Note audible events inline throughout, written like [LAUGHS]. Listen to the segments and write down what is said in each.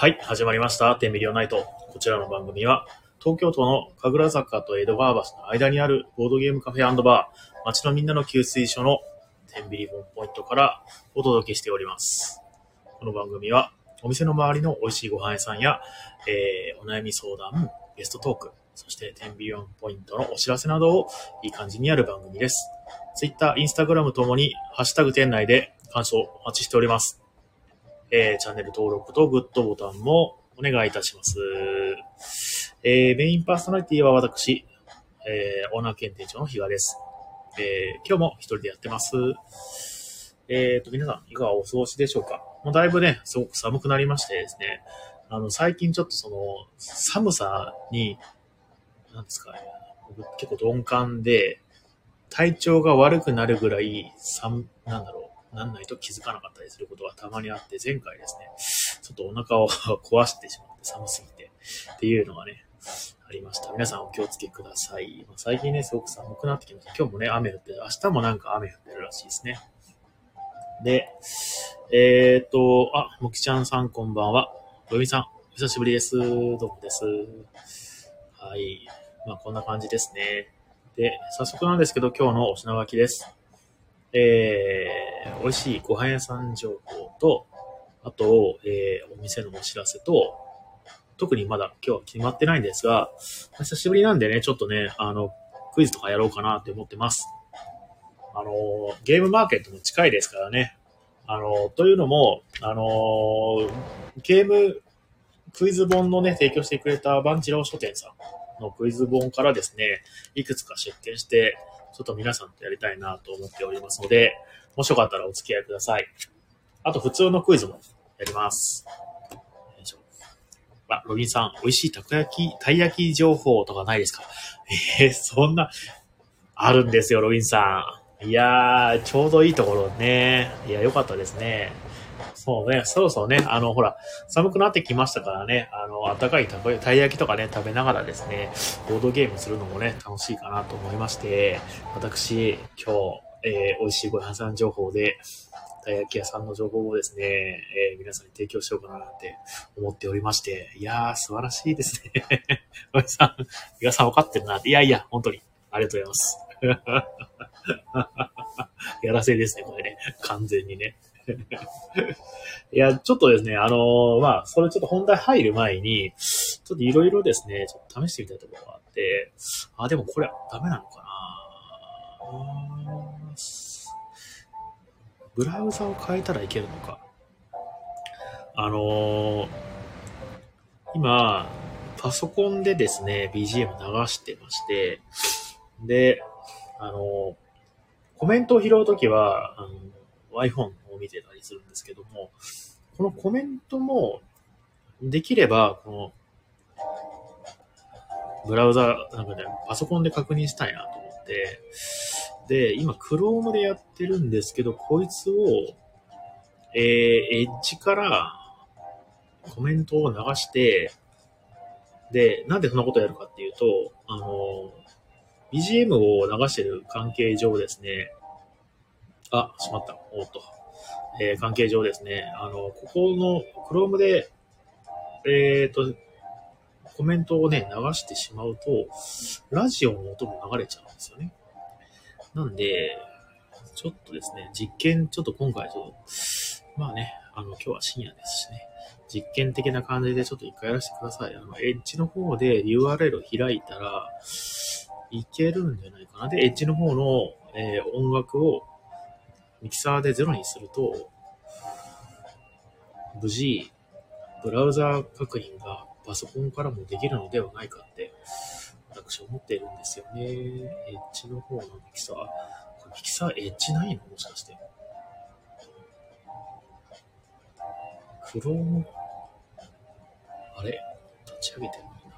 はい、始まりました。テンビリオナイト。こちらの番組は、東京都の神楽坂と江戸川橋の間にあるボードゲームカフェバー、街のみんなの給水所のテンビリボンポイントからお届けしております。この番組は、お店の周りの美味しいご飯屋さんや、えー、お悩み相談、ゲストトーク、そしてテンビリオンポイントのお知らせなどをいい感じにやる番組です。Twitter、Instagram ともに、ハッシュタグ店内で感想お待ちしております。えー、チャンネル登録とグッドボタンもお願いいたします。えー、メインパーソナリティは私、えー、オーナー検定長の比嘉です。えー、今日も一人でやってます。えーと、皆さん、いかがお過ごしでしょうか？もうだいぶね、すごく寒くなりましてですね、あの、最近ちょっとその、寒さに、なんですか、僕結構鈍感で、体調が悪くなるぐらい、寒、なんだろう、なんないと気づかなかったりすることがたまにあって、前回ですね、ちょっとお腹を壊してしまって寒すぎてっていうのがね、ありました。皆さんお気をつけください。ま最近ね、すごく寒くなってきました。今日もね、雨降ってる。明日もなんか雨降ってるらしいですね。で、えーっと、あ、もきちゃんさんこんばんは。ロビンさん、お久しぶりです。どうもです。はい。まあこんな感じですね。で、早速なんですけど、今日のお品書きです。えー、美味しいご飯屋さん情報と、あと、えー、お店のお知らせと、特にまだ今日は決まってないんですが、久しぶりなんでね、ちょっとね、あの、クイズとかやろうかなって思ってます。あの、ゲームマーケットも近いですからね。あの、というのも、あの、ゲームクイズ本のね、提供してくれたバンチロー書店さんのクイズ本からですね、いくつか出展して、ちょっと皆さんとやりたいなと思っておりますので、もしよかったらお付き合いください。あと、普通のクイズもやります。よいしょあ、ロビンさん、美味しいたこ焼き、たい焼き情報とかないですか？えー、そんな、あるんですよ、ロビンさん。いやー、ちょうどいいところね。いや、よかったですね。そうね、そろそろね、あの、ほら、寒くなってきましたからね、あの、暖かいたこたい焼きとかね、食べながらですね、ボードゲームするのもね、楽しいかなと思いまして、私、今日、えー美味しいご飯さん情報で、たい焼き屋さんの情報をですね、えー皆さんに提供しようかななんて思っておりまして、いやー、素晴らしいですね。[LAUGHS] おじさん、皆さん分かってるなって。いやいや、本当に、ありがとうございます。[LAUGHS] やらせですね、これね。完全にね。いや、ちょっとですね、あのーまあ、それちょっと本題入る前に、ちょっといろいろですね、ちょっと試してみたいところがあって、あ、でもこれはダメなのかなブラウザを変えたらいけるのか。あのー今、パソコンでですね、BGM 流してまして、で、あのーコメントを拾うときは、あの、iPhone を見てたりするんですけども、このコメントも、できれば、この、ブラウザ、なんかね、パソコンで確認したいなと思って、で、今、Chrome でやってるんですけど、こいつを、えー、エッジからコメントを流して、で、なんでそんなことをやるかっていうと、あの、BGM を流してる関係上ですね、あ、しまった。おっと。えー関係上ですね、あの、ここの Chrome で、えっ、と、コメントをね、流してしまうと、ラジオの音も流れちゃうんですよね。なんで、ちょっとですね、実験、ちょっと今回ちょっと、まあね、あの、今日は深夜ですしね、実験的な感じでちょっと一回やらせてください。あの、エッジの方で URL を開いたら、いけるんじゃないかな。で、エッジの方の、えー音楽をミキサーでゼロにすると、無事、ブラウザ確認がパソコンからもできるのではないかって、私は思っているんですよね。エッジの方のミキサー。ミキサーエッジないの？もしかして。クローム、あれ？立ち上げてるのにな。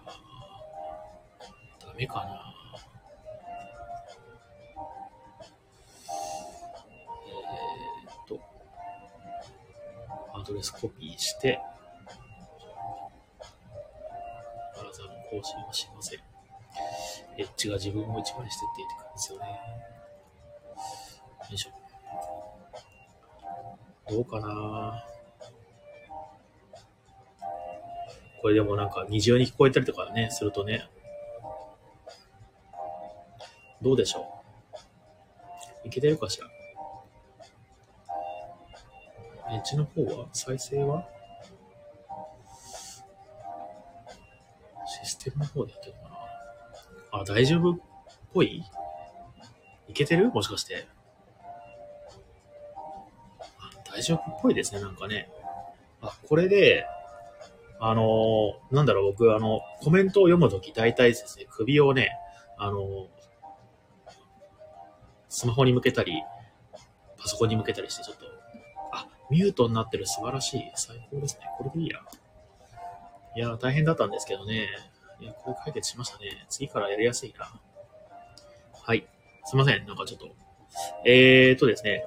ダメかな。アドレスコピーして、ブラウザの更新はしません。エッジが自分を一番にしてって言ってくるんですよね。よいしょ。どうかなこれでもなんか二重に聞こえたりとかね、するとね、どうでしょういけてるかしらエッジの方は再生は？システムの方でやってるかなあ、大丈夫っぽい？いけてる？もしかして。大丈夫っぽいですね、なんかね。あ、これで、あのーなんだろう、僕、あの、コメントを読むとき、大体ですね、首をね、あのースマホに向けたり、パソコンに向けたりして、ちょっと、ミュートになってる素晴らしい。最高ですね。これでいいや。いや、大変だったんですけどね。いや、これ解決しましたね。次からやりやすいな。はい。すいません。なんかちょっと。えーとですね。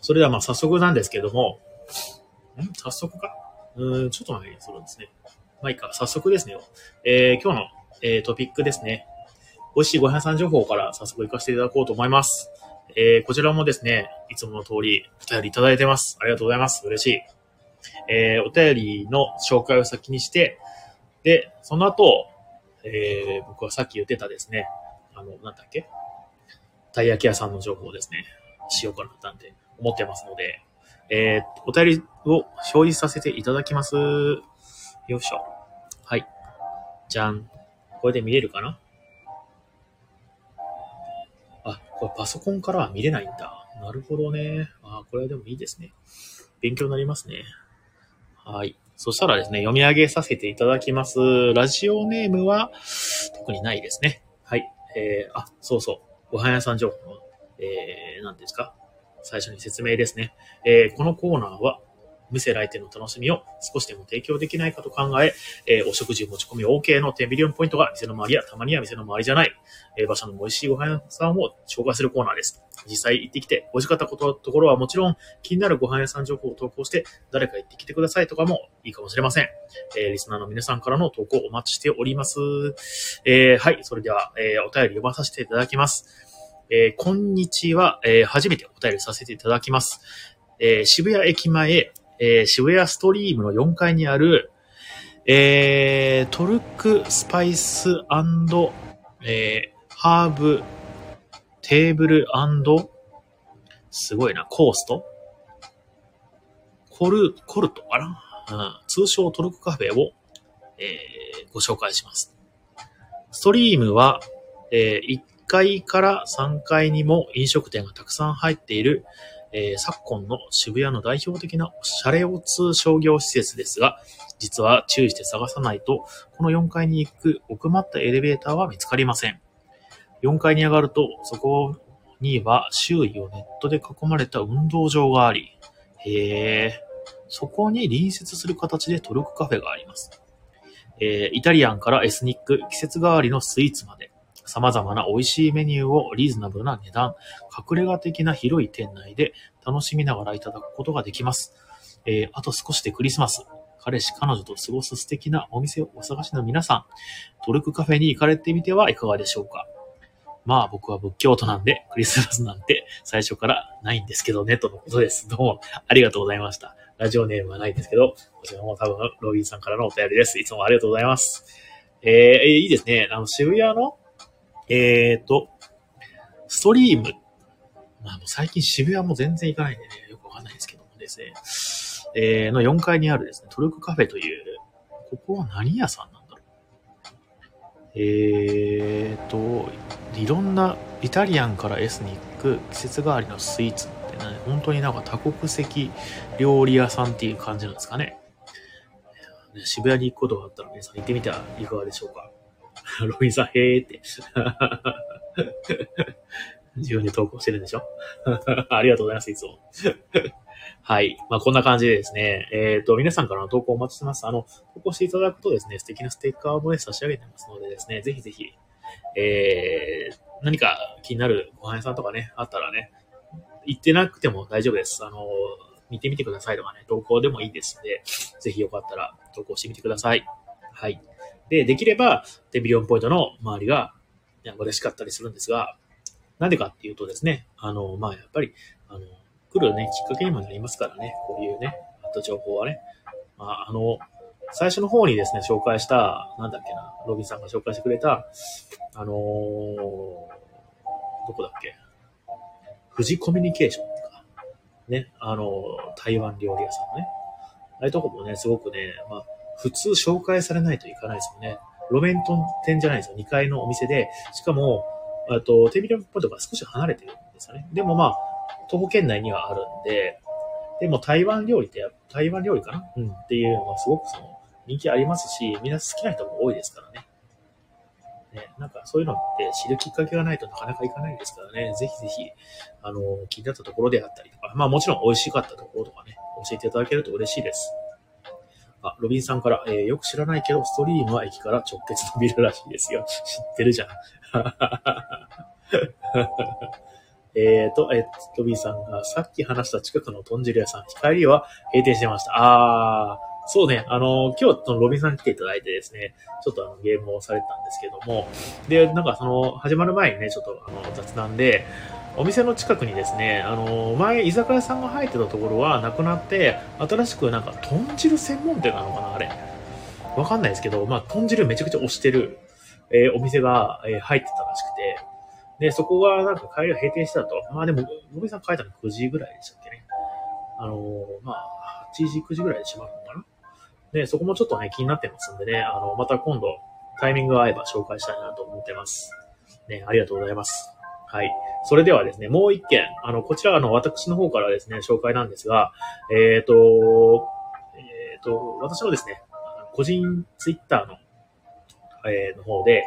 それではまあ早速なんですけども、ん？早速か？うん、ちょっと前にするんですね。まあいいか、早速ですね。えー、今日の、えートピックですね。美味しいご飯屋さん情報から早速行かせていただこうと思います。えー、こちらもですね、いつもの通りお便りいただいてます。ありがとうございます。嬉しい。えー、お便りの紹介を先にして、で、その後、えー、僕はさっき言ってたですね、あの、なんだっけ？たい焼き屋さんの情報をですね、しようかななんて思ってますので、えー、お便りを表示させていただきます。よいしょ。はい。じゃん。これで見れるかな？これパソコンからは見れないんだ。なるほどね。あ、これはでもいいですね。勉強になりますね。はい。そしたらですね、読み上げさせていただきます。ラジオネームは特にないですね。はい。えー、あ、そうそう。ご飯屋さん情報の、えー、何ですか？最初に説明ですね。えー、このコーナーは、無せ来店の楽しみを少しでも提供できないかと考え、えーお食事持ち込み OK の10ビリオンポイントが店の周りやたまには店の周りじゃない、えー場所の美味しいご飯屋さんを紹介するコーナーです。実際行ってきて美味しかったことところはもちろん気になるご飯屋さん情報を投稿して誰か行ってきてくださいとかもいいかもしれません。えーリスナーの皆さんからの投稿をお待ちしております。えーはい、それでは、えーお便り読まさせていただきます。えーこんにちは、えー初めてお便りさせていただきます。えー渋谷駅前、えー渋谷ストリームの4階にある、えートルクスパイスえーハーブテーブルすごいな、コースト？コル、コルトかな、うん、通称トルクカフェを、えーご紹介します。ストリームは、えー1階から3階にも飲食店がたくさん入っている、えー昨今の渋谷の代表的なシャレオツ商業施設ですが、実は注意して探さないと、この4階に行く奥まったエレベーターは見つかりません。4階に上がると、そこには周囲をネットで囲まれた運動場があり、へえ、そこに隣接する形でトルクカフェがあります。えーイタリアンからエスニック、季節替わりのスイーツまで、様々な美味しいメニューをリーズナブルな値段、隠れ家的な広い店内で楽しみながらいただくことができます。えーあと少しでクリスマス。彼氏、彼女と過ごす素敵なお店をお探しの皆さん、トルクカフェに行かれてみてはいかがでしょうか。まあ僕は仏教徒なんで、クリスマスなんて最初からないんですけどね、とのことです。どうもありがとうございました。ラジオネームはないんですけど、こちらも多分ロビンさんからのお便りです。いつもありがとうございます。えー、いいですね。あの、渋谷の、えーと、ストリーム。まあもう最近渋谷も全然行かないんでね、よくわかんないですけどもですね。えー、の4階にあるですね、トルクカフェという、ここは何屋さんなんだろう。えーと、いろんなイタリアンからエスニック、季節替わりのスイーツってね、本当になんか多国籍料理屋さんっていう感じなんですかね。ね渋谷に行くことがあったら皆さん行ってみてはいかがでしょうか。[LAUGHS] ロビンさん、へーって。自分で投稿してるんでしょ？[LAUGHS] ありがとうございます、いつも。[LAUGHS] はい。まあ、こんな感じでですね、えっ、と、皆さんからの投稿お待ちしてます。あの、投稿していただくとですね、素敵なステッカーもね、差し上げてますのでですね、ぜひぜひ、えー、何か気になるご飯屋さんとかね、あったらね、行ってなくても大丈夫です。あの、見てみてくださいとかね、投稿でもいいですので、ぜひよかったら投稿してみてください。はい。で、できれば、デビリオンポイントの周りが、いや嬉しかったりするんですが、なんでかっていうとですね、あの、まあ、やっぱり、あの、来るね、きっかけにもなりますからね、こういうね、あった情報はね。まあ、あの、最初の方にですね、紹介した、なんだっけな、ロビンさんが紹介してくれた、あのー、どこだっけ富士コミュニケーションとか。ね、あの、台湾料理屋さんのね。ああいうとこもね、すごくね、まあ、普通紹介されないといかないですよね。路面店じゃないですよ。2階のお店で、しかも、あと、テレビ局ポイントが少し離れてるんですよね。でもまあ、徒歩圏内にはあるんで、でも台湾料理って、台湾料理かな？うん。っていうのがすごくその、人気ありますし、みんな好きな人も多いですからね。ね、なんかそういうのって知るきっかけがないとなかなかいかないですからね、ぜひぜひ、あの、気になったところであったりとか、まあもちろん美味しかったところとかね、教えていただけると嬉しいです。あ、ロビンさんから、えー、よく知らないけど、ストリームは駅から直結のビルらしいですよ。知ってるじゃん。[LAUGHS] えっと、えー、ロビンさんが、さっき話した近くの豚汁屋さん、光は閉店してました。あー、そうね、あの、今日、そのロビンさん来ていただいてですね、ちょっとあの、ゲームをされたんですけども、で、なんかその、始まる前にね、ちょっとあの、雑談で、お店の近くにですね、あの、前、居酒屋さんが入ってたところはなくなって、新しくなんか、豚汁専門店なのかな、あれ。わかんないですけど、まあ、豚汁めちゃくちゃ推してる、えー、お店が、えー、入ってたらしくて、で、そこがなんか帰りが閉店したと。まあでも、ロビンさん帰ったの9時ぐらいでしたっけね。あのまあ、8時、9時ぐらいで閉まるのかな。で、そこもちょっとね、気になってますんでね、あの、また今度、タイミングが合えば紹介したいなと思ってます。ね、ありがとうございます。はい。それではですね、もう一件、あの、こちらあの、私の方からですね、紹介なんですが、えっ、ー、と、えっ、ー、と、私のですね、個人ツイッターの、えー、の方で、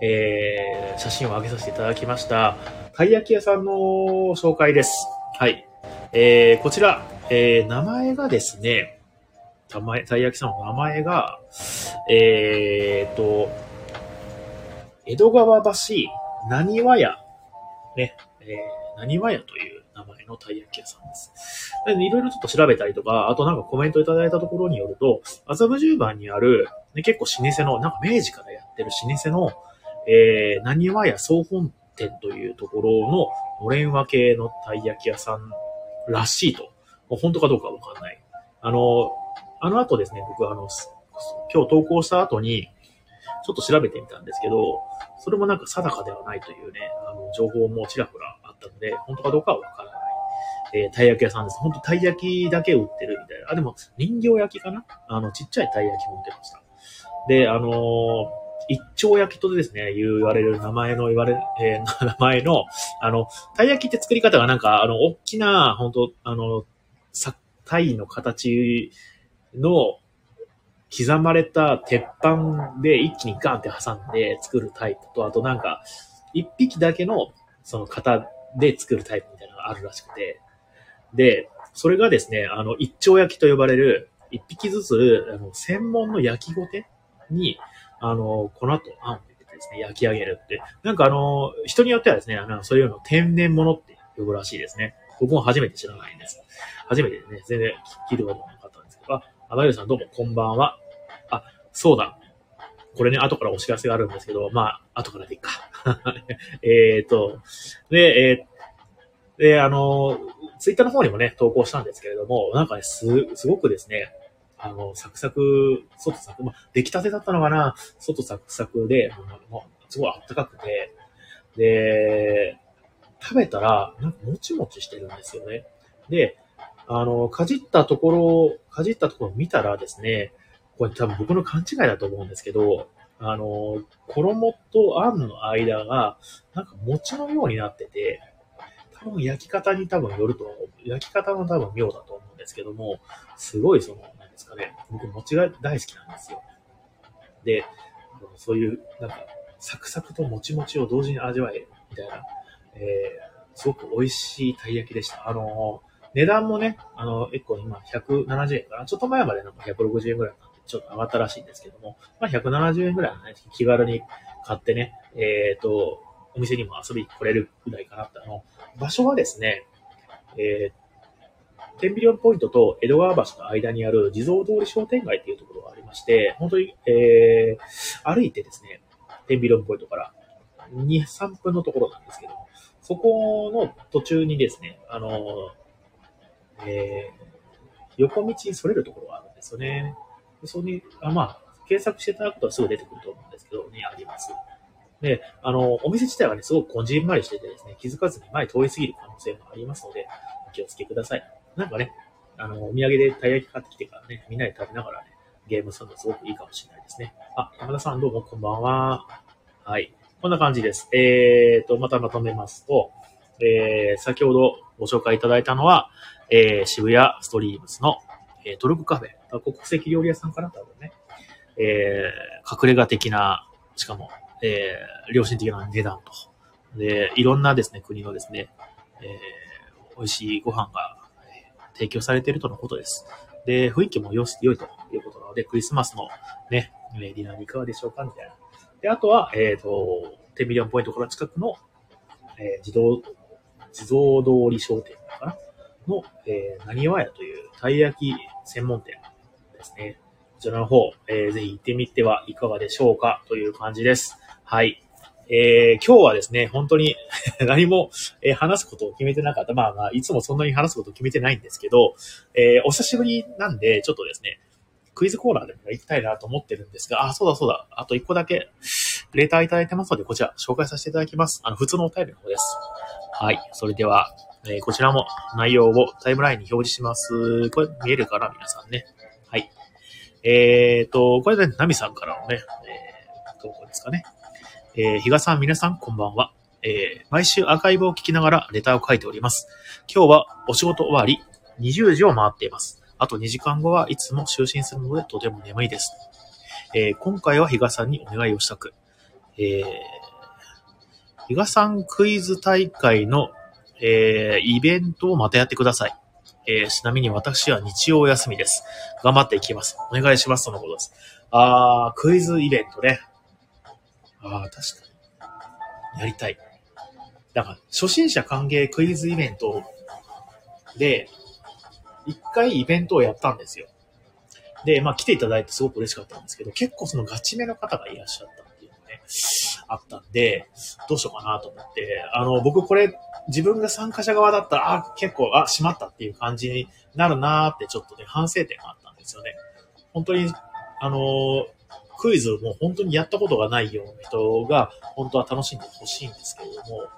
えー、写真を上げさせていただきました、たい焼き屋さんの紹介です。はい。えー、こちら、えー、名前がですね、たまたい焼きさんの名前が、えー、と、江戸川橋、なにわ屋ね、えー、何和屋という名前のたい焼き屋さんです。いろいろちょっと調べたりとか、あとなんかコメントいただいたところによると、麻布十番にある、ね、結構老舗の、なんか明治からやってる老舗の、えー、何和屋総本店というところののれん分けのたい焼き屋さんらしいと。本当かどうかわかんない。あの、あの後ですね、僕はあの、今日投稿した後に、ちょっと調べてみたんですけど、それもなんか定かではないというね、あの、情報もちらほらあったので、本当かどうかはわからない。えー、たい焼き屋さんです。本当たい焼きだけ売ってるみたいな。あ、でも、人形焼きかな？あの、ちっちゃいたい焼きも売ってました。で、あのー、一丁焼きとですね、言われる名前の言われる、えー、[LAUGHS] 名前の、あの、たい焼きって作り方がなんか、あの、大きな、本当あの、さ、タイの形の、刻まれた鉄板で一気にガンって挟んで作るタイプと、あとなんか、一匹だけのその型で作るタイプみたいなのがあるらしくて、で、それがですね、あの、一丁焼きと呼ばれる、一匹ずつ、あの、専門の焼きごてに、あの、粉とあんを入れてですね、焼き上げるって。なんかあの、人によってはですね、あの、そういうの天然物って呼ぶらしいですね。僕も初めて知らないんです。初めてね、全然聞いたことなかったんですけど、あ、あばゆさんどうもこんばんは。あそうだ。これね、後からお知らせがあるんですけど、まあ、後からでいいか。[LAUGHS] えっと、で、えー、で、あの、ツイッターの方にもね、投稿したんですけれども、なんかね、す、すごくですね、あの、サクサク、外サク、まあ、出来たてだったのかな外サクサクで、もうすごいあったかくて、で、食べたら、なんかもちもちしてるんですよね。で、あの、かじったところ、かじったところを見たらですね、これ多分僕の勘違いだと思うんですけど、あの、衣とあんの間が、なんか餅のようになってて、多分焼き方に多分よると、焼き方の多分妙だと思うんですけども、すごいその、なんですかね、僕餅が大好きなんですよ。で、そういう、なんか、サクサクともちもちを同時に味わえるみたいな、えー、すごく美味しいたい焼きでした。あの値段もね、あの、結構今170円かな。ちょっと前までなんか160円ぐらいちょっと上がったらしいんですけども、まあ、170円ぐらいのね、気軽に買ってね、えっ、ー、と、お店にも遊びに来れるぐらいかなって、あの、場所はですね、えー、テンビリオンポイントと江戸川橋の間にある地蔵通り商店街っていうところがありまして、本当に、えー、歩いてですね、テンビリオンポイントから2、3分のところなんですけど、そこの途中にですね、あの、えー、横道にそれるところがあるんですよね。それに、あまあ、検索していただくとすぐ出てくると思うんですけど、ね、あります。で、あの、お店自体はね、すごくこじんまりしててですね、気づかずに前通り過ぎる可能性もありますので、お気をつけください。なんかね、あの、お土産でたい焼き買ってきてからね、みんなで食べながらね、ゲームするのすごくいいかもしれないですね。あ、山田さんどうもこんばんは。はい。こんな感じです。えーと、またまとめますと、えー、先ほどご紹介いただいたのは、えー、渋谷ストリームスの、えー、トルクカフェ。国籍料理屋さんかな？多分ね。えー、隠れ家的な、しかも、えー、良心的な値段と。で、いろんなですね、国のですね、えー、美味しいご飯が提供されているとのことです。で、雰囲気も良し良いということなので、クリスマスのね、ディナーにいかがでしょうかみたいな。で、あとは、えっ、ー、と、10ミリオンポイントから近くの、えー、自動、自動通り商店かな？の、えー、何わやというたい焼き専門店ですね。こちらの方、えー、ぜひ行ってみてはいかがでしょうかという感じです。はい。えー、今日はですね、本当に [LAUGHS] 何も、えー、話すことを決めてなかった。まあまあ、いつもそんなに話すことを決めてないんですけど、えー、お久しぶりなんで、ちょっとですね、クイズコーナーでも行きたいなと思ってるんですが、あ、そうだそうだ。あと一個だけ、レターいただいてますので、こちら紹介させていただきます。あの、普通のお便りの方です。はい。それでは、えー、こちらも内容をタイムラインに表示します。これ見えるかな？皆さんね。はい。えーと、これで、ナミさんからのね、えー、投稿ですかね。えー、比嘉さん、皆さん、こんばんは。えー、毎週アーカイブを聞きながらレタを書いております。今日はお仕事終わり、20時を回っています。あと2時間後はいつも就寝するのでとても眠いです。えー、今回は比嘉さんにお願いをしたく、えー、比嘉さんクイズ大会の、えー、イベントをまたやってください。えー、ちなみに私は日曜休みです。頑張っていきます。お願いします。とのことです。あー、クイズイベントね。ああ、確かに。やりたい。だから、初心者歓迎クイズイベントで、一回イベントをやったんですよ。で、まあ来ていただいてすごく嬉しかったんですけど、結構そのガチめの方がいらっしゃったっていうのね、あったんで、どうしようかなと思って、あの、僕これ、自分が参加者側だったら、あ、結構、あ、しまったっていう感じになるなーってちょっとね、反省点があったんですよね。本当に、あのクイズをもう本当にやったことがないような人が、本当は楽しんでほしいんですけれども、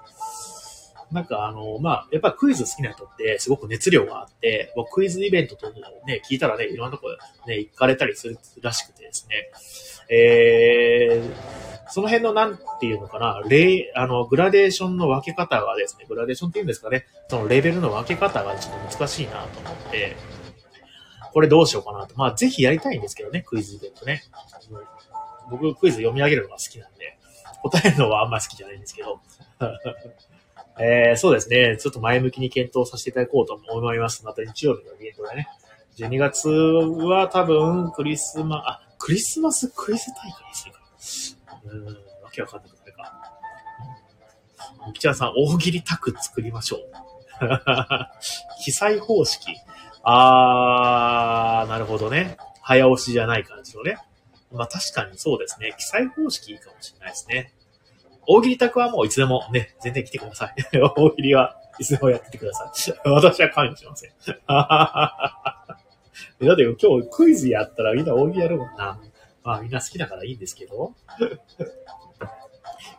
なんかあの、まあ、やっぱクイズ好きな人ってすごく熱量があって、僕クイズイベントとね、聞いたらね、いろんなとこね、行かれたりするらしくてですね、えー、その辺のなんていうのかな、レあの、グラデーションの分け方がですね、グラデーションっていうんですかね、そのレベルの分け方がちょっと難しいなと思って、これどうしようかなと。まあ、ぜひやりたいんですけどね、クイズイベントね。僕、クイズ読み上げるのが好きなんで、答えるのはあんま好きじゃないんですけど。[LAUGHS] えー、そうですね。ちょっと前向きに検討させていただこうと思います。また日曜日のイベントでね。12月は多分、クリスマ、あ、クリスマスクイズ大会にするか。うん、わけわかんなくなるか。うん。キちゃんさん、大喜利タク作りましょう。[LAUGHS] 記載方式。あー、なるほどね。早押しじゃない感じのね。まあ確かにそうですね。記載方式いいかもしれないですね。大喜利宅はもういつでもね、全然来てください。[LAUGHS] 大喜利はいつでもやっててください。[LAUGHS] 私は関与しません。[LAUGHS] だって今日クイズやったらみんな大喜利やるもんな。まあみんな好きだからいいんですけど。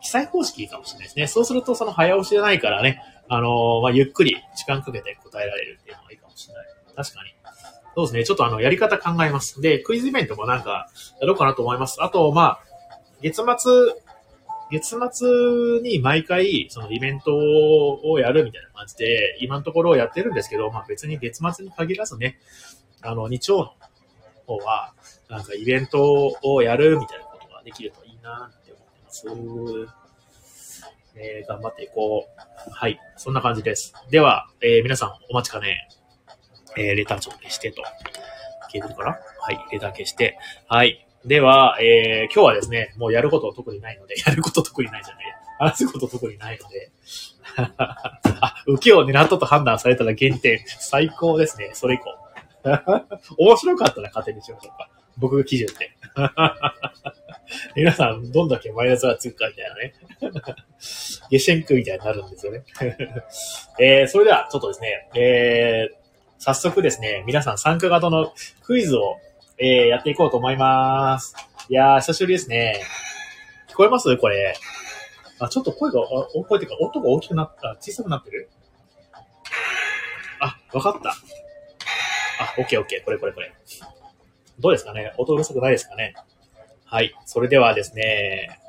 記載方式いいかもしれないですね。そうするとその早押しじゃないからね、あのー、まあゆっくり時間かけて答えられるっていうのがいいかもしれない。確かに。そうですね。ちょっとあの、やり方考えます。で、クイズイベントもなんか、やろうかなと思います。あと、まあ、月末、月末に毎回、そのイベントをやるみたいな感じで、今のところやってるんですけど、まあ別に月末に限らずね、あの、日曜の方は、なんかイベントをやるみたいなことができるといいなって思ってます。えー、頑張っていこう。はい。そんな感じです。では、えー、皆さんお待ちかね。えー、レターちょっと消してと。消えてるかな？はい、レター消して。はい。では、えー、今日はですね、もうやること特にないので、[LAUGHS] やること特にないじゃない話すこと特にないので。あ、受けを狙ったと判断されたら減点。最高ですね。それ以降。[LAUGHS] 面白かったら勝手にしましょうか。僕が基準で。皆さん、どんだけマイナスがつくかみたいなね。下シェンクみたいになるんですよね。[LAUGHS] えー、それでは、ちょっとですね、えー、早速ですね、皆さん参加型のクイズをえー、やっていこうと思います。いやー、久しぶりですね。聞こえます？これ。あ、ちょっと声が、お声っていうか、音が大きくなった、小さくなってる？あ、わかった。あ、オッケーオッケー。これこれこれ。どうですかね？音うるさくないですかね？はい。それではですね、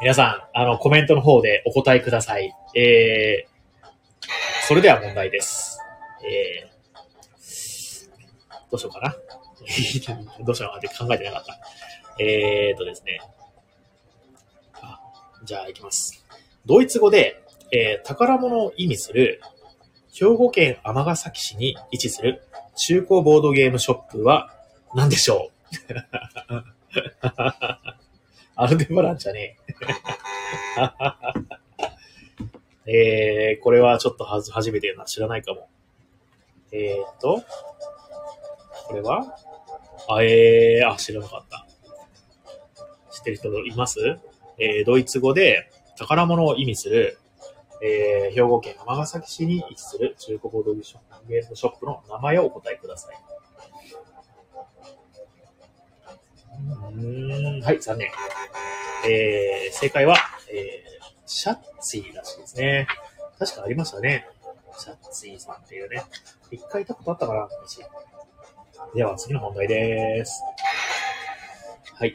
皆さん、あの、コメントの方でお答えください。えー、それでは問題です。えー、どうしようかな。[LAUGHS] どうしようかなって考えてなかった。えーとですね。あじゃあ、いきます。ドイツ語で、えー宝物を意味する、兵庫県尼崎市に位置する中古ボードゲームショップは何でしょう？[LAUGHS] アルデバランじゃねえ。[LAUGHS] えー、これはちょっとはず初めてな、知らないかも。えーっと、これは？あ、えー、あ、知らなかった。知ってる人います？えー、ドイツ語で宝物を意味する、えー、兵庫県尼崎市に位置する中古ボードゲームショップの名前をお答えください。うん、はい、残念。えー、正解は、えー、シャッツィらしいですね。確かありましたね。シャッツィさんっていうね。一回行ったことあったかな、私。では、次の問題です。はい。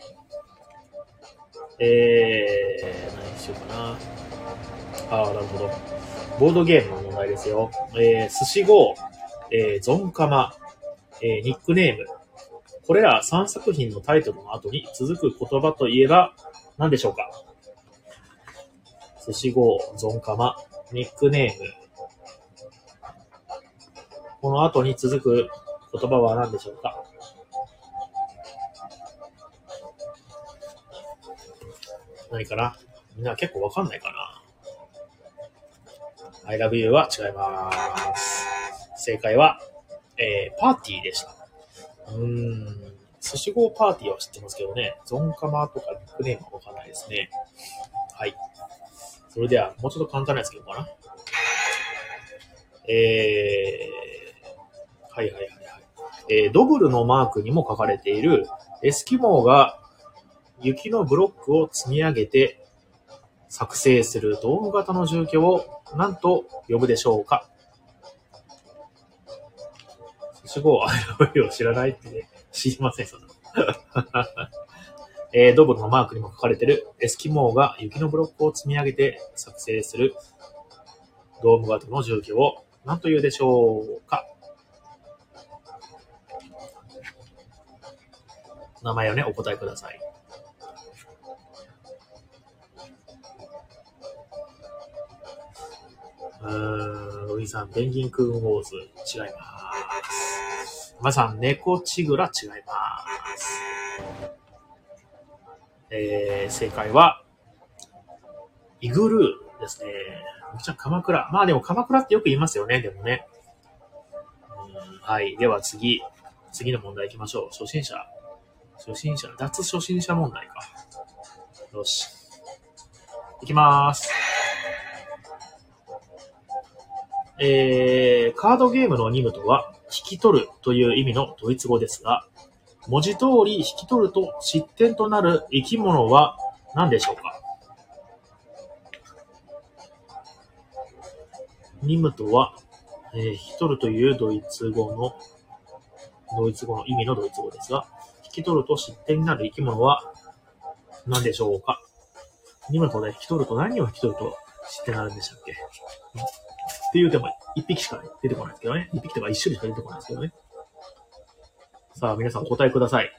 えー、何しようかな。あー、なるほど。ボードゲームの問題ですよ。えー、寿司号、えー、ゾンカマ、えー、ニックネーム。これら3作品のタイトルの後に続く言葉といえば何でしょうか？寿司号、ゾンカマ、ニックネーム。この後に続く言葉は何でしょうか？何かな？みんな結構わかんないかな ?I love you は違います。正解は、えー、パーティーでした。うーん、寿司号パーティーは知ってますけどね、ゾンカマとかニックネームはわかんないですね。はい。それでは、もうちょっと簡単なやつけようかな。えー、はいはいはい。えー、ドブルのマークにも書かれている、エスキモーが雪のブロックを積み上げて作成するドーム型の住居を何と呼ぶでしょうか。寿司号あれを知らないってね、知りません、そんな。[LAUGHS] えー、ドブルのマークにも書かれているエスキモーが雪のブロックを積み上げて作成するドーム型の住居を何と言うでしょうか。名前をね、お答えください。うーん、ロイさん、ペンギンクーンウォーズ、違います。まさん、猫ちぐら違います。えー、正解は、イグルーですね。もちろん鎌倉。まあでも鎌倉ってよく言いますよね、でもね。うんはい。では次、次の問題行きましょう。初心者。初心者、脱初心者問題か。よし。いきまーす。えー、カードゲームの任務とは、引き取るという意味のドイツ語ですが、文字通り引き取ると失点となる生き物は何でしょうか？任務とは、えー引き取るというドイツ語の、ドイツ語の意味のドイツ語ですが、引き取ると失点になる生き物は何でしょうか？任務とね、引き取ると何を引き取ると失点になるんでしたっけ？っていうても一匹しか出てこないですけどね。一匹とか一種類しか出てこないですけどね。さあ、皆さんお答えください。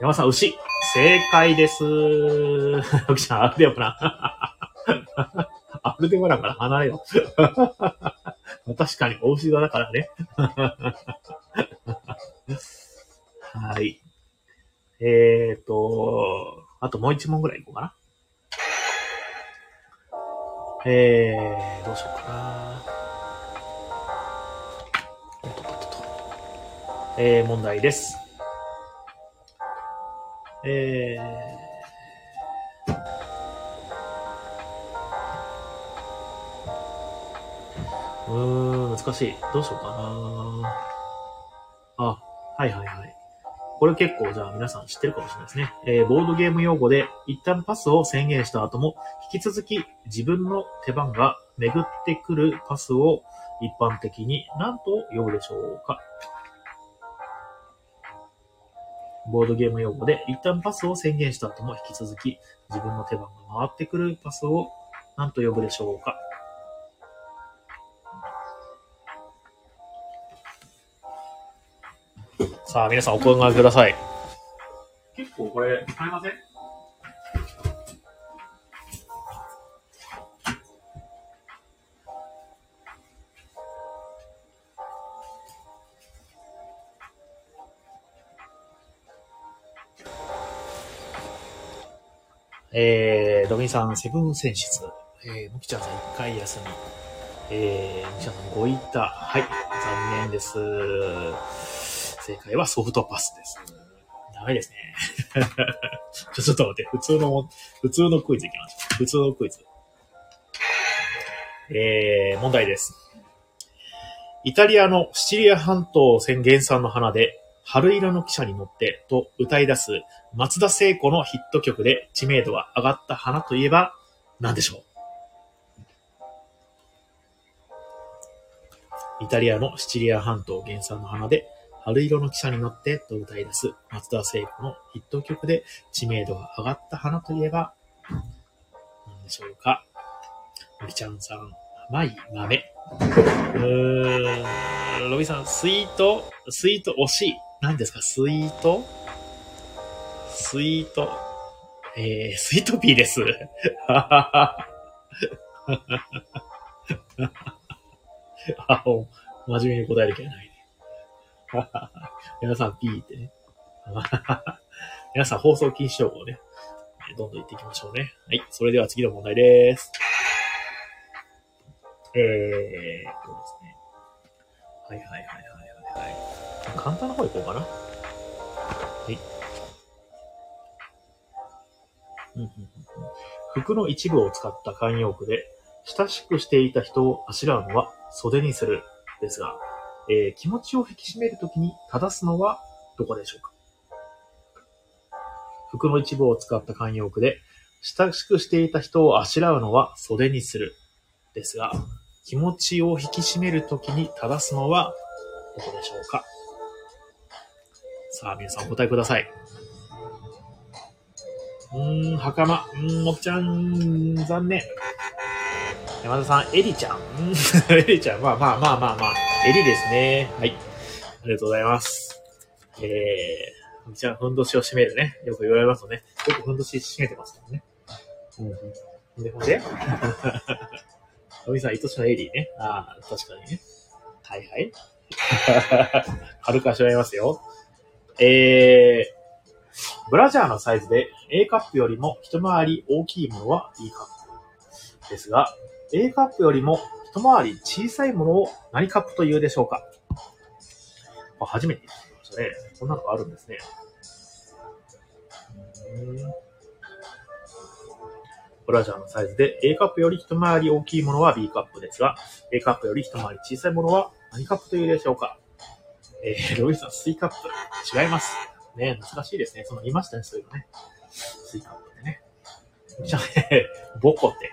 山さん、牛。正解です。よきちゃん、アルデブラン。アルデブランから離れろ。確かに、お牛座だからね。はい。えーと、あともう一問ぐらいいこうかな。えー、どうしようかな。おっとっとっとえー、問題です。えー、ーん、難しい。どうしようかな。あ、はいはいはい。これ結構じゃあ皆さん知ってるかもしれないですね。えーボードゲーム用語で一旦パスを宣言した後も引き続き自分の手番が巡ってくるパスを一般的に何と呼ぶでしょうかボードゲーム用語で一旦パスを宣言した後も引き続き自分の手番が回ってくるパスを何と呼ぶでしょうかさあ、皆さんお考えください。結構これ、使えません？えー、ドミンさん、セブン選出。えー、ムキちゃんさん、一回休み。えー、ムキちゃんさん、ごいた。はい、残念です。正解はソフトパスです。ダメですね。[LAUGHS] ちょっと待って、普通の、普通のクイズいきましょう。普通のクイズ。えー、問題です。イタリアのシチリア半島宣言産の花で、春色の汽車に乗ってと歌い出す松田聖子のヒット曲で知名度が上がった花といえば何でしょう？イタリアのシチリア半島原産の花で春色の汽車に乗ってと歌い出す松田聖子のヒット曲で知名度が上がった花といえば何でしょうかみちゃんさん、甘い豆。うーん、ロビさん、スイート、スイート惜しい。何ですか？スイート？スイート、えー、スイートピーです。[LAUGHS] あ真面目に答える気はない。[LAUGHS] 皆さん、ピーってね。[LAUGHS] 皆さん、放送禁止用語をね、どんどん言っていきましょうね。はい。それでは次の問題です。えー、そうですね。はいはいはいはいはいはい。簡単な方行こうかな。はい。服の一部を使った慣用句で、親しくしていた人をあしらうのは袖にする。ですが、えー気持ちを引き締めるときに正すのはどこでしょうか？服の一部を使った慣用句で、親しくしていた人をあしらうのは袖にする。ですが、気持ちを引き締めるときに正すのはどこでしょうか？さあ、皆さんお答えください。うーん、袴。うーん、もっちゃん、残念。山田さん、エリちゃん。うーんエリちゃん、まあまあまあまあまあ。エリですね。はい。ありがとうございます。えー、もっちゃん、ふんどしを締めるね。よく言われますよね。よくふんどし締めてますからね。うんうん。で、ほんで？[LAUGHS] おみさん、愛しのエリーね。ああ、確かにね。はいはい。[LAUGHS] 軽く足をやりますよ。えー、ブラジャーのサイズで A カップよりも一回り大きいものは B カップ。ですが、A カップよりも一回り小さいものを何カップというでしょうか初めて聞きましたね。こんなのがあるんですね。ブラジャーのサイズで A カップより一回り大きいものは B カップですが、A カップより一回り小さいものは何カップというでしょうかえー、ロイさん、スイカップ。違います。ね、懐かしいですね。その、いましたね、そういうのね。スイカップでね。じゃあね、ボコって。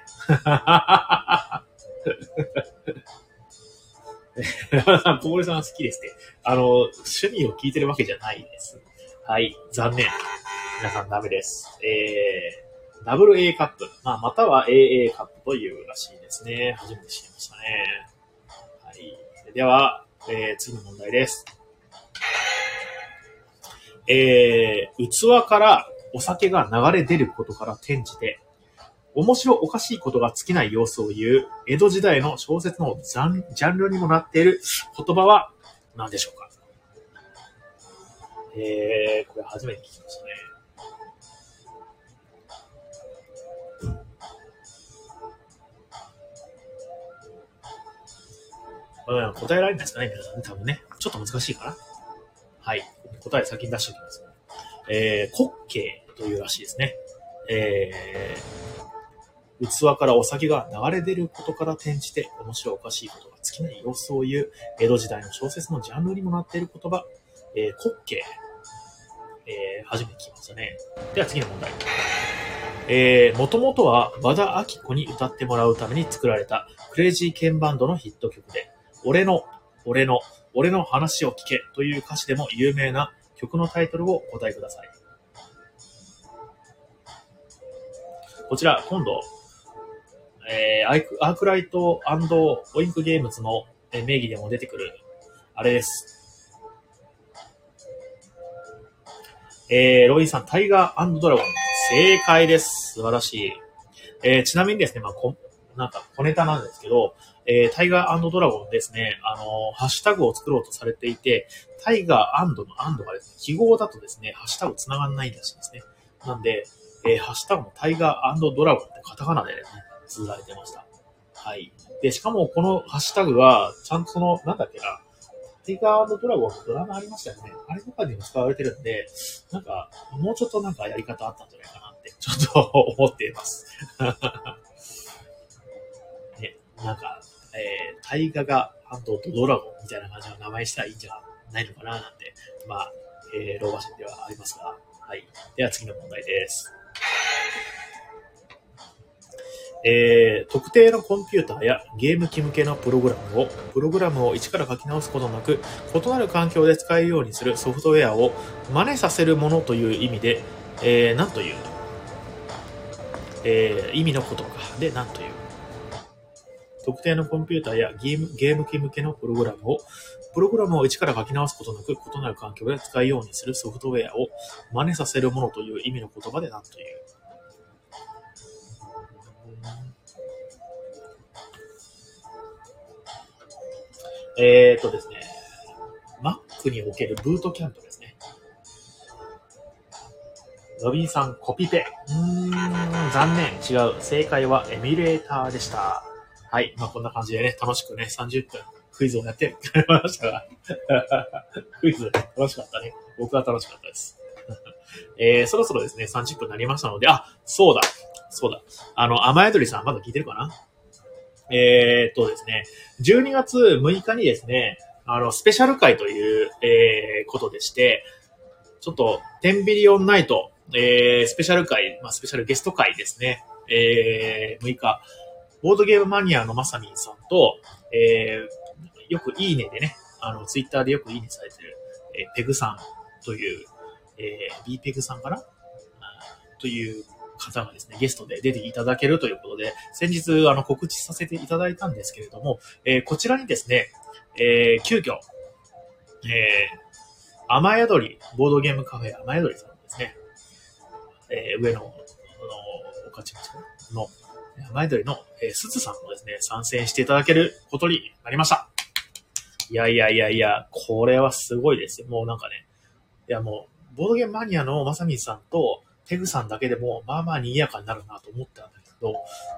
山田さん、小森さん好きですって。あの、趣味を聞いてるわけじゃないです。はい、残念。皆さんダメです。えー、ダブル A カップ。まあ、または AA カップというらしいですね。初めて知りましたね。はい。では、えー、次の問題です。えー、器からお酒が流れ出ることから転じて、面白おかしいことが尽きない様子を言う、江戸時代の小説のジャンジャンルにもなっている言葉は何でしょうか？えー、これ初めて聞きましたね。答えられないですかね、皆さんね、多分ね。ちょっと難しいかな。はい。答え先に出しておきます。えー、滑稽というらしいですね。えー、器からお酒が流れ出ることから転じて面白おかしいことが尽きない様子を言う、江戸時代の小説のジャンルにもなっている言葉、えー、滑稽、えー、初めて聞きましたね。では次の問題。えー、もともとは和田明子に歌ってもらうために作られたクレイジーケンバンドのヒット曲で、俺の、俺の、俺の話を聞けという歌詞でも有名な曲のタイトルをお答えください。こちら、今度、えー、アークライトオインクゲームズの名義でも出てくる、あれです。えー、ロインさん、タイガードラゴン。正解です。素晴らしい。えー、ちなみにですね、まあ、こ、なんか小ネタなんですけど、えー、タイガードラゴンですね、あのー、ハッシュタグを作ろうとされていて、タイガーのアンドがですね、記号だとですね、ハッシュタグ繋がんないらしいですね。なんで、えー、ハッシュタグもタイガードラゴンってカタカナでね、綴られてました。はい。で、しかもこのハッシュタグは、ちゃんとその、なんだっけな、タイガードラゴンのドラマありましたよね。あれとかにも使われてるんで、なんか、もうちょっとなんかやり方あったんじゃないかなって、ちょっと思っています。[LAUGHS] ね、なんか、えー、タイガガドラゴンみたいな感じの名前したらいいんじゃないのかななんて、まあ、えー、老婆心ではありますが、はい。では次の問題です。えー、特定のコンピューターやゲーム機向けのプログラムを、プログラムを一から書き直すことなく、異なる環境で使えるようにするソフトウェアを真似させるものという意味で、えー、何という、えー、意味のことか。で、何という。特定のコンピューターやゲームゲーム機向けのプログラムを、プログラムを一から書き直すことなく、異なる環境で使えるようにするソフトウェアを真似させるものという意味の言葉で何という。えー、っとですね、Mac におけるブートキャンプですね。ロビンさん、コピペ。うーん、残念。違う。正解はエミュレーターでした。はい。まあ、こんな感じでね、楽しくね、30分クイズをやってくれましたが [LAUGHS] クイズ楽しかったね。僕は楽しかったです。[LAUGHS] えー、そろそろですね、30分になりましたので、あ、そうだ、そうだ。あの、雨宿りさん、まだ聞いてるかな？えー、っとですね、12月6日にですね、あの、スペシャル会という、えー、ことでして、ちょっと、テンビリオンナイト、えー、スペシャル会、まあ、スペシャルゲスト会ですね、えー、6日、ボードゲームマニアのまさみんさんと、えー、よくいいねでね、あの、ツイッターでよくいいねされてる、えー、ペグさんという、えー、B ペグさんかな？という方がですね、ゲストで出ていただけるということで、先日、あの、告知させていただいたんですけれども、えー、こちらにですね、えー、急遽、えー、雨宿り、ボードゲームカフェ雨宿りさんですね、えー、上野の、おかちの、雨宿りの、えー、すずさんもですね、参戦していただけることになりました。いやいやいやいや、これはすごいですよ。もうなんかね、いやもう、ボードゲームマニアのまさみさんと、ペグさんだけでも、まあまあ賑やかになるなと思ったんだけど、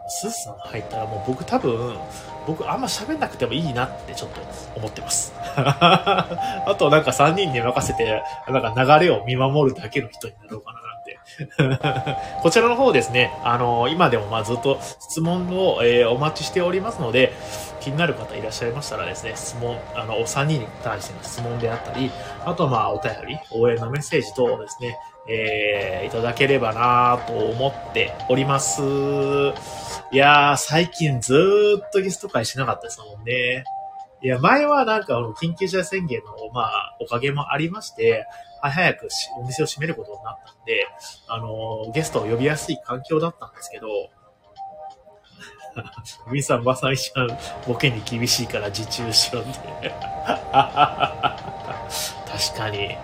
スーさん入ったらもう僕多分、僕あんま喋んなくてもいいなってちょっと思ってます。[LAUGHS] あとなんか3人に任せて、なんか流れを見守るだけの人になろうかな [LAUGHS] こちらの方ですね、あの、今でもまあずっと質問を、えー、お待ちしておりますので、気になる方いらっしゃいましたらですね、質問、あの、お3人に対しての質問であったり、あとまあお便り、応援のメッセージ等をですね、えー、いただければなと思っております。いやー、最近ずーっとゲスト会しなかったですもんね。いや、前はなんか、緊急事態宣言の、まあ、おかげもありまして、早くお店を閉めることになったんで、あの、ゲストを呼びやすい環境だったんですけど、[LAUGHS] みさん、まさみちゃん、ボケに厳しいから自重しろって。確かに。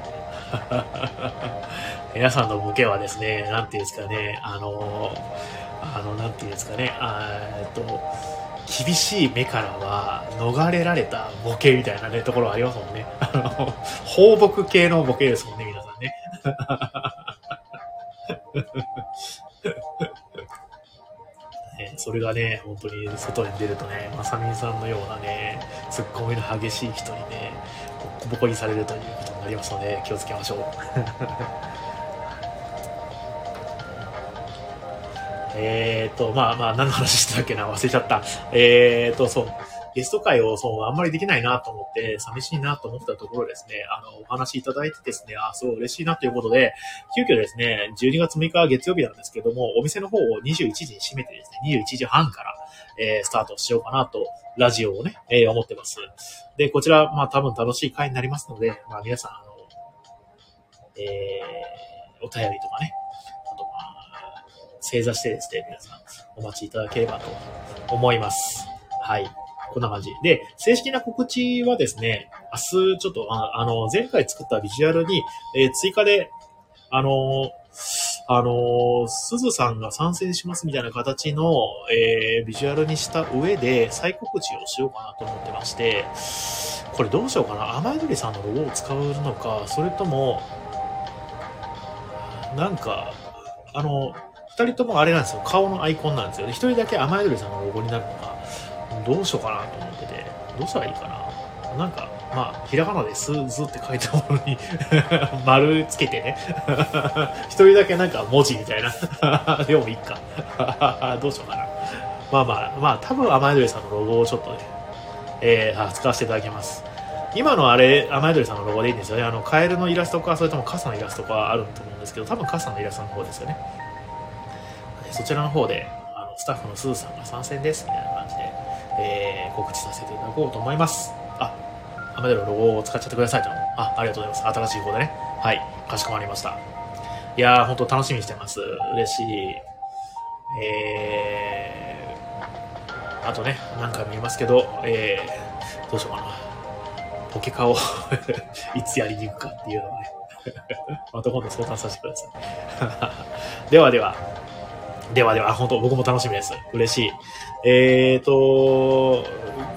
[LAUGHS] 皆さんのボケはですね、なんていうんですかね、あの、あの、なんていうんですかね、えっと、厳しい目からは逃れられたボケみたいなね、ところありますもんね。あの、放牧系のボケですもんね、皆さんね。[LAUGHS] それがね、本当に外に出るとね、まさみんさんのようなね、ツッコミの激しい人にね、ボコボコにされるということになりますので、気をつけましょう。[LAUGHS] えっ、ー、と、まあまあ、何の話してたっけな？忘れちゃった。えっ、ー、と、そう。ゲスト会をそう、あんまりできないなと思って、寂しいなと思ったところですね、あの、お話いただいてですね、あ、すごい嬉しいなということで、急遽ですね、12月6日月曜日なんですけども、お店の方を21時に閉めてですね、21時半から、えー、スタートしようかなと、ラジオをね、えー、思ってます。で、こちら、まあ多分楽しい回になりますので、まあ皆さん、あの、えー、お便りとかね、あとまあ、正座してですね、皆さんお待ちいただければと思います。はい。こんな感じ。で、正式な告知はですね、明日ちょっと、ああの、前回作ったビジュアルに、えー、追加で、あのあのすずさんが参戦しますみたいな形の、えー、ビジュアルにした上で再告知をしようかなと思ってまして、これどうしようかな。甘えどりさんのロゴを使うのか、それとも、なんか、あの、二人ともあれなんですよ。顔のアイコンなんですよね。一人だけ甘えどりさんのロゴになるのか、どうしようかなと思ってて、どうしたらいいかな。なんか、まあ、ひらがなでスーズって書いたものに [LAUGHS] 丸つけてね [LAUGHS] 一人だけなんか文字みたいな [LAUGHS] でもいいかどうしようかな。まあまあ、まあ、多分雨宿りさんのロゴをちょっとね、えー、使わせていただきます。今のあれ、雨宿りさんのロゴでいいんですよね。あの、カエルのイラストか、それとも傘のイラストかあると思うんですけど、多分傘のイラストの方ですよね。そちらの方で、あの、スタッフのすずさんが参戦です、みたいな感じで、えー、告知させていただこうと思います。あ、アメデルのロゴを使っちゃってくださいと。あ、ありがとうございます。新しい方でね。はい。かしこまりました。いやー、ほんと楽しみにしてます。嬉しい。えー、あとね、何回も言いますけど、えー、どうしようかな。ポケカを [LAUGHS] いつやりに行くかっていうのをね [LAUGHS] また今度相談させてください [LAUGHS] ではでは、ではでは、本当僕も楽しみです。嬉しい。えーと、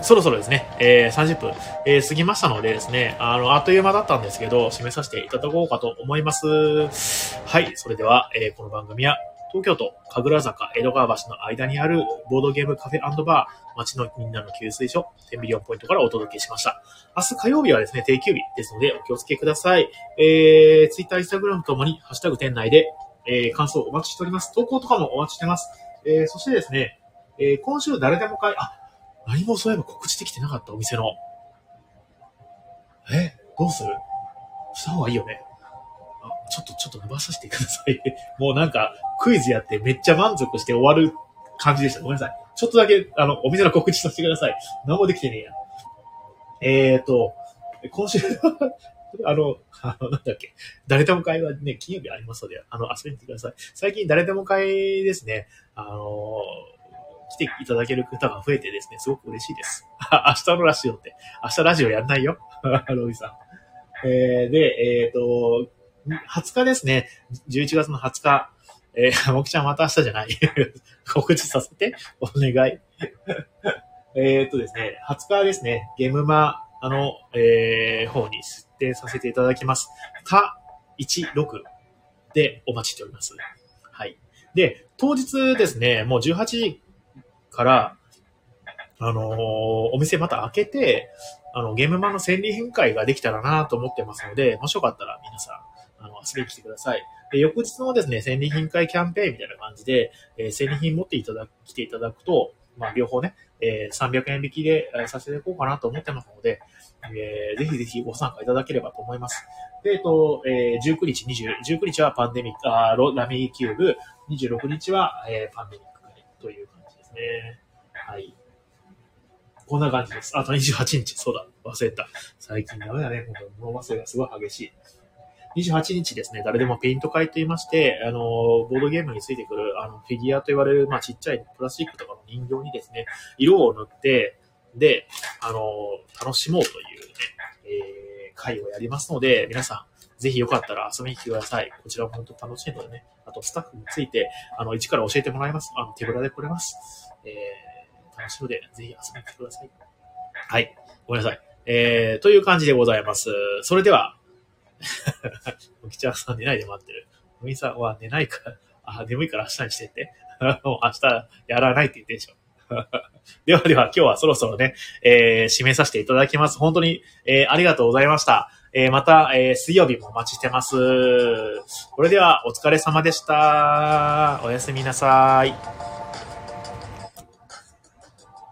そろそろですね、えー、30分、えー、過ぎましたのでですね、あの、あっという間だったんですけど、締めさせていただこうかと思います。はい、それでは、えー、この番組は、東京都神楽坂江戸川橋の間にあるボードゲームカフェバー、街のみんなの給水所、10ビリオンポイントからお届けしました。明日火曜日はですね、定休日ですので、お気をつけください。えー、Twitter、Instagram ともに、ハッシュタグ店内で、えー、感想お待ちしております。投稿とかもお待ちしてます。えー、そしてですね、えー、今週誰でも会、あ、何もそういえば告知できてなかったお店の。え、どうする？した方がいいよね。あ、ちょっと、ちょっと伸ばさせてください。[LAUGHS] もうなんか、クイズやってめっちゃ満足して終わる感じでした。ごめんなさい。ちょっとだけ、あの、お店の告知させてください。何もできてねえや。えーと、今週 [LAUGHS] あの、あの、なんだっけ、誰でも会はね、金曜日ありますので、あの、遊びに来てください。最近誰でも会ですね、あの来ていただける方が増えてですね、すごく嬉しいです。[LAUGHS] 明日のラジオって、明日ラジオやんないよ。[LAUGHS] ロイさん。えー、で、えっ、ー、と、20日ですね、11月の20日、えー、もきちゃんまた明日じゃない。告知させて、お願い。えっとですね、20日ですね、ゲームマあの、えー、方に出展させていただきます。た16でお待ちしております。はい。で、当日ですね、もう18時から、あのー、お店また開けて、あの、ゲームマンの戦利品会ができたらなと思ってますので、もしよかったら皆さん、あの、遊びに来てください。で、翌日のですね、戦利品会キャンペーンみたいな感じで、えー、戦利品持っていただ、来ていただくと、まあ、両方ね、えー、300円引きで、えー、させていこうかなと思ってますので、えー、ぜひぜひご参加いただければと思います。で、えっと、えー、19日、20、19日はパンデミック、あロラミーキューブ、26日は、えー、パンデミックという感じですね。はい。こんな感じです。あと28日、そうだ、忘れた。最近ダメだね、もう忘れがすごい激しい。28日ですね、誰でもペイント会と言いまして、あの、ボードゲームについてくる、あの、フィギュアと言われる、まあ、ちっちゃいプラスチックとかの人形にですね、色を塗って、で、あの、楽しもうというね、えー、会をやりますので、皆さん、ぜひよかったら遊びに来てください。こちらも本当楽しいのでね、あとスタッフについて、あの、一から教えてもらいます。あの、手ぶらで来れます。えー、楽しいので、ぜひ遊びに来てください。はい。ごめんなさい。えー、という感じでございます。それでは、[LAUGHS] おきちゃんさん寝ないで待ってる。おみさんは寝ないから、[LAUGHS] あ、眠いから明日にしてって。[LAUGHS] もう明日やらないって言ってんでしょ。ではでは、今日はそろそろね、えー、締めさせていただきます。本当に、えー、ありがとうございました。えー、また、えー、水曜日もお待ちしてます。それでは、お疲れ様でした。おやすみなさい。